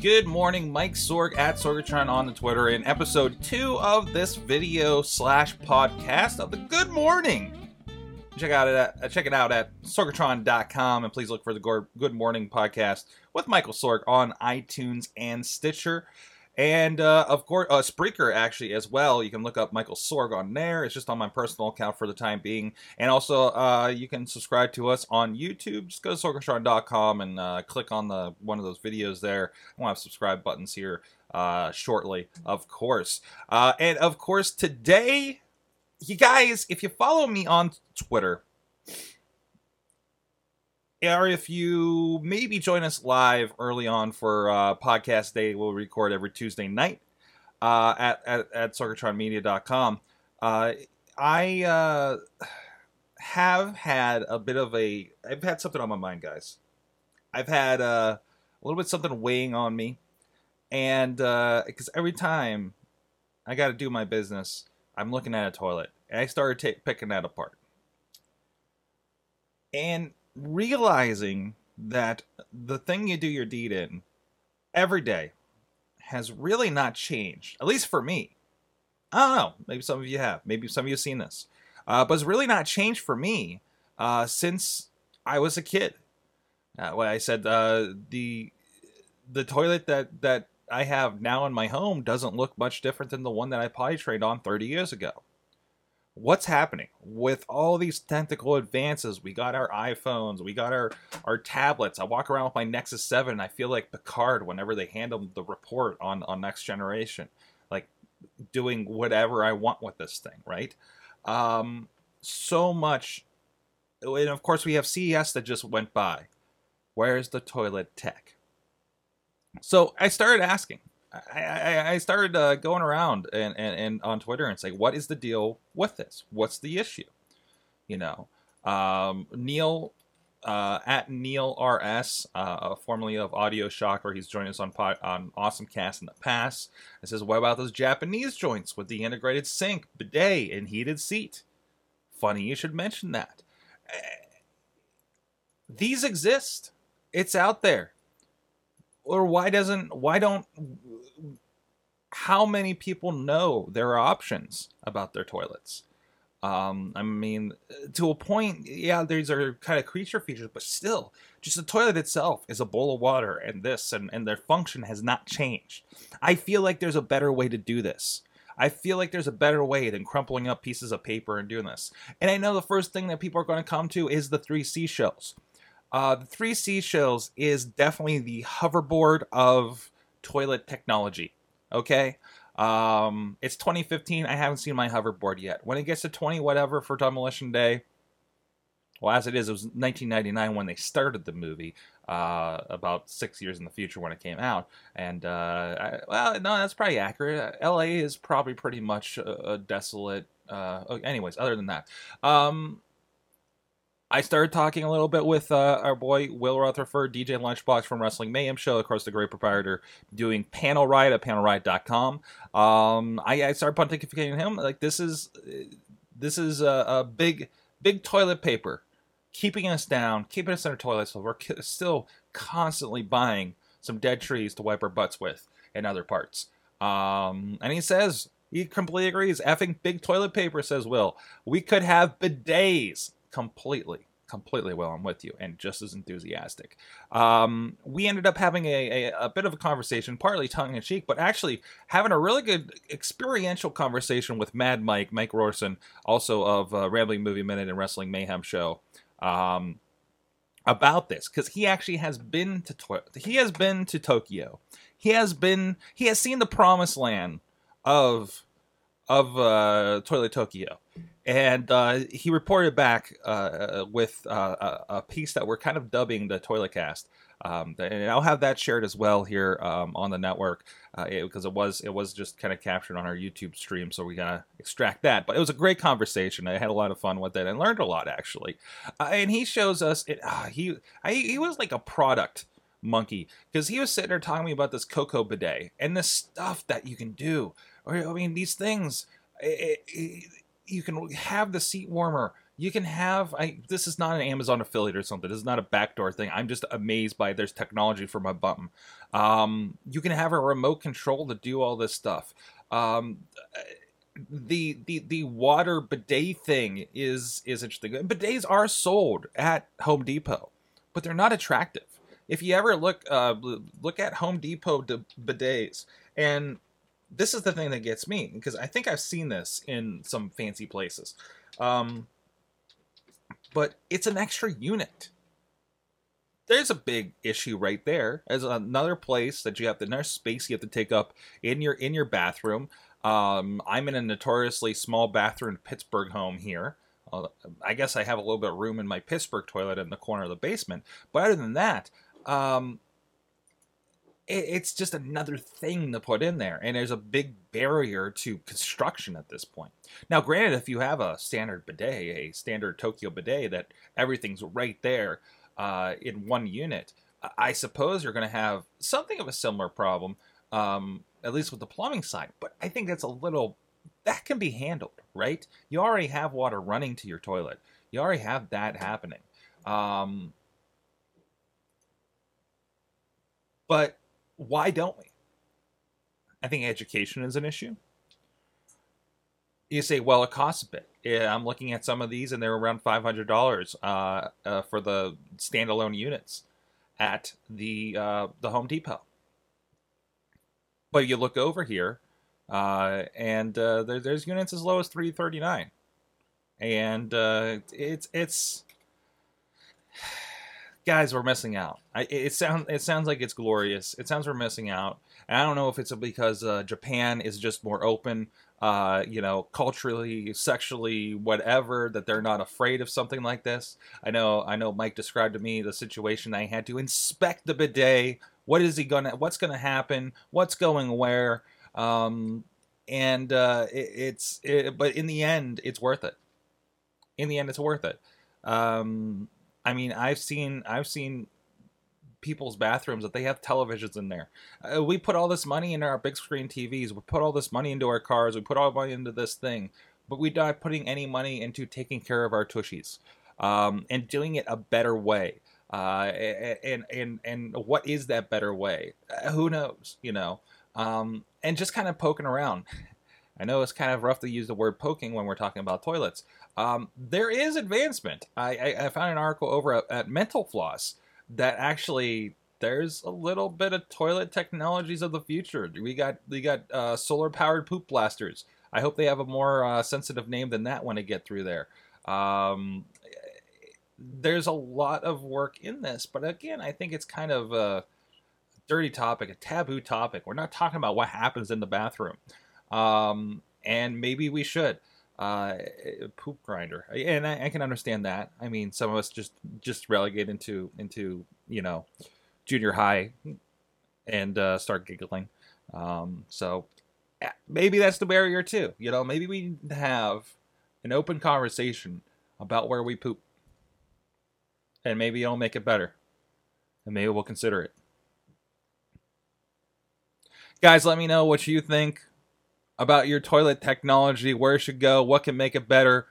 Good morning, Mike Sorg at Sorgatron on the Twitter in episode two of this video slash podcast of the Good Morning. Check out it at, uh, check it out at sorgatron.com and please look for the Good Morning podcast with Michael Sorg on iTunes and Stitcher. And uh, of course, uh, Spreaker actually as well. You can look up Michael Sorg on there. It's just on my personal account for the time being. And also, uh, you can subscribe to us on YouTube. Just go to sorgatron.com and uh, click on the one of those videos there. We'll have subscribe buttons here uh, shortly, of course. Uh, and of course, today, you guys, if you follow me on Twitter, or if you maybe join us live early on for uh, podcast day, we'll record every Tuesday night uh, at, at, at sorgatronmedia.com. Uh, I uh, have had a bit of a, I've had something on my mind, guys. I've had uh, a little bit something weighing on me. And because uh, every time I got to do my business, I'm looking at a toilet. And I started t- picking that apart. And realizing that the thing you do your deed in every day has really not changed, at least for me. I don't know. Maybe some of you have. Maybe some of you have seen this. Uh, but it's really not changed for me uh, since I was a kid. Uh, I said, uh, the the toilet that that I have now in my home doesn't look much different than the one that I potty trained on 30 years ago what's happening? With all these technical advances we got our iphones we got our our tablets. I walk around with my nexus 7 and i feel like picard whenever they handle the report on on next generation. Like doing whatever i want with this thing right? Um so much and of course we have ces that just went by. Where's the toilet tech? So i started asking I, I, started uh, going around and, and, and on Twitter and saying, what is the deal with this? What's the issue? You know, um, Neil uh, at Neil RS, uh, formerly of Audio Shock, where he's joined us on on Awesome Cast in the past. It says, what about those Japanese joints with the integrated sink, bidet, and heated seat? Funny you should mention that. These exist. It's out there or why doesn't why don't how many people know there are options about their toilets um, I mean, to a point, yeah, these are kind of creature features, but still, just the toilet itself is a bowl of water and this, and, and their function has not changed. I feel like there's a better way to do this. I feel like there's a better way than crumpling up pieces of paper and doing this. And I know the first thing that people are going to come to is the three seashells. Uh, the three seashells is definitely the hoverboard of toilet technology. Okay. Um, it's 2015. I haven't seen my hoverboard yet. When it gets to 20 whatever for Demolition Day, well, as it is, it was 1999 when they started the movie. Uh, about six years in the future when it came out, and uh, I, well, no, that's probably accurate. L.A. is probably pretty much a, a desolate. Uh, anyways, other than that, um, I started talking a little bit with uh, our boy Will Rutherford, DJ Lunchbox from Wrestling Mayhem Show, of course, the great proprietor, doing Panel Riot at panelriot.com. Um, I, I started pontificating him like this is this is a, a, big big toilet paper, keeping us down, keeping us under our toilets. So we're still constantly buying some dead trees to wipe our butts with and other parts. Um, and he says he completely agrees. Effing big toilet paper, says Will. We could have bidets completely completely well i'm with you and just as enthusiastic. Um, we ended up having a, a, a, bit of a conversation partly tongue-in-cheek but actually having a really good experiential conversation with mad mike mike rorson also of uh, rambling movie minute and wrestling mayhem show um, about this because he actually has been to he has been to tokyo. He has been he has seen the promised land of of uh, toilet tokyo and uh, he reported back uh, with uh, a piece that we're kind of dubbing the Toilet Cast. Um, and I'll have that shared as well here um, on the network because uh, it, it, was it was just kind of captured on our YouTube stream, so we gotta extract that. But it was a great conversation. I had a lot of fun with it and learned a lot actually. Uh, and he shows us it. Ah, he I, he was like a product monkey because he was sitting there talking to me about this cocoa bidet and the stuff that you can do. Or I mean, these things. It, it, you can have the seat warmer you can have I this is not an Amazon affiliate or something. This is not a backdoor thing. I'm just amazed by there's technology for my bum. Um, you can have a remote control to do all this stuff. Um, the the the water bidet thing is is interesting. Bidets are sold at Home Depot, but they're not attractive. If you ever look uh, look at Home Depot bidets, and this is the thing that gets me because I think I've seen this in some fancy places. Um, but it's an extra unit. There's a big issue right there. As another place that you have the another space you have to take up in your in your bathroom. Um, I'm in a notoriously small bathroom Pittsburgh home here. Uh, I guess I have a little bit of room in my Pittsburgh toilet in the corner of the basement. But other than that, um, it's just another thing to put in there and there's a big barrier to construction at this point. Now granted if you have a standard bidet a standard tokyo bidet that everything's right there uh, in one unit i suppose you're going to have something of a similar problem um, at least with the plumbing side but i think that's a little that can be handled right? You already have water running to your toilet. You already have that happening. Um, but why don't we? I think education is an issue. You say, well, it costs a bit. I'm looking at some of these, and they're around five hundred dollars uh, uh, for the standalone units at the uh, the Home Depot. But you look over here, uh, and uh, there, there's units as low as three thirty nine, and uh, it's it's guys, we're missing out. I, it sounds it sounds like it's glorious. It sounds we're missing out. And I don't know if it's because uh, Japan is just more open, uh, you know, culturally, sexually, whatever, that they're not afraid of something like this. I know, I know. Mike described to me the situation. I had to inspect the bidet. What is he gonna? What's gonna happen? What's going where? Um, and uh, it, it's, it, but in the end, it's worth it. In the end, it's worth it. Um, I mean, I've seen I've seen people's bathrooms that they have televisions in there. Uh, we put all this money into our big screen TVs. We put all this money into our cars. We put all money into this thing, but we're not putting any money into taking care of our tushies um, and doing it a better way. Uh, and and and what is that better way? Uh, who knows? You know, um, and just kind of poking around. I know it's kind of rough to use the word poking when we're talking about toilets. Um, there is advancement. I, I, I, found an article over at, at Mental Floss that actually there's a little bit of toilet technologies of the future. We got we got uh, solar powered poop blasters. I hope they have a more uh, sensitive name than that when I get through there. Um, there's a lot of work in this, but again, I think it's kind of a dirty topic, a taboo topic. We're not talking about what happens in the bathroom, um, and maybe we should uh, poop grinder, and I, I, can understand that. I mean, some of us just just relegate into into you know junior high and uh, start giggling. Um, so maybe that's the barrier too. You know, maybe we need to have an open conversation about where we poop, and maybe it'll make it better, and maybe we'll consider it. Guys, let me know what you think about your toilet technology, where it should go, what can make it better.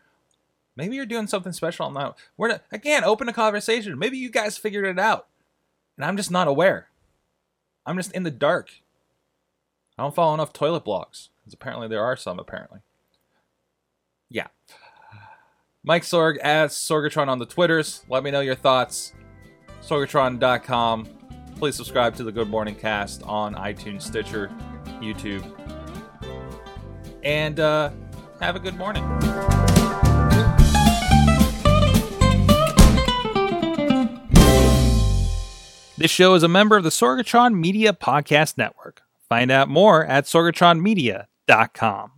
Maybe you're doing something special on that. We're not, again open a conversation. Maybe you guys figured it out, and I'm just not aware. I'm just in the dark. I don't follow enough toilet blogs because apparently there are some. Apparently, yeah. Mike Sorg at Sorgatron on the Twitters. Let me know your thoughts. Sorgatron.com. Please subscribe to the Good Morning Cast on iTunes, Stitcher, YouTube, and uh, have a good morning. This show is a member of the Sorgatron Media Podcast Network. Find out more at sorgatronmedia.com.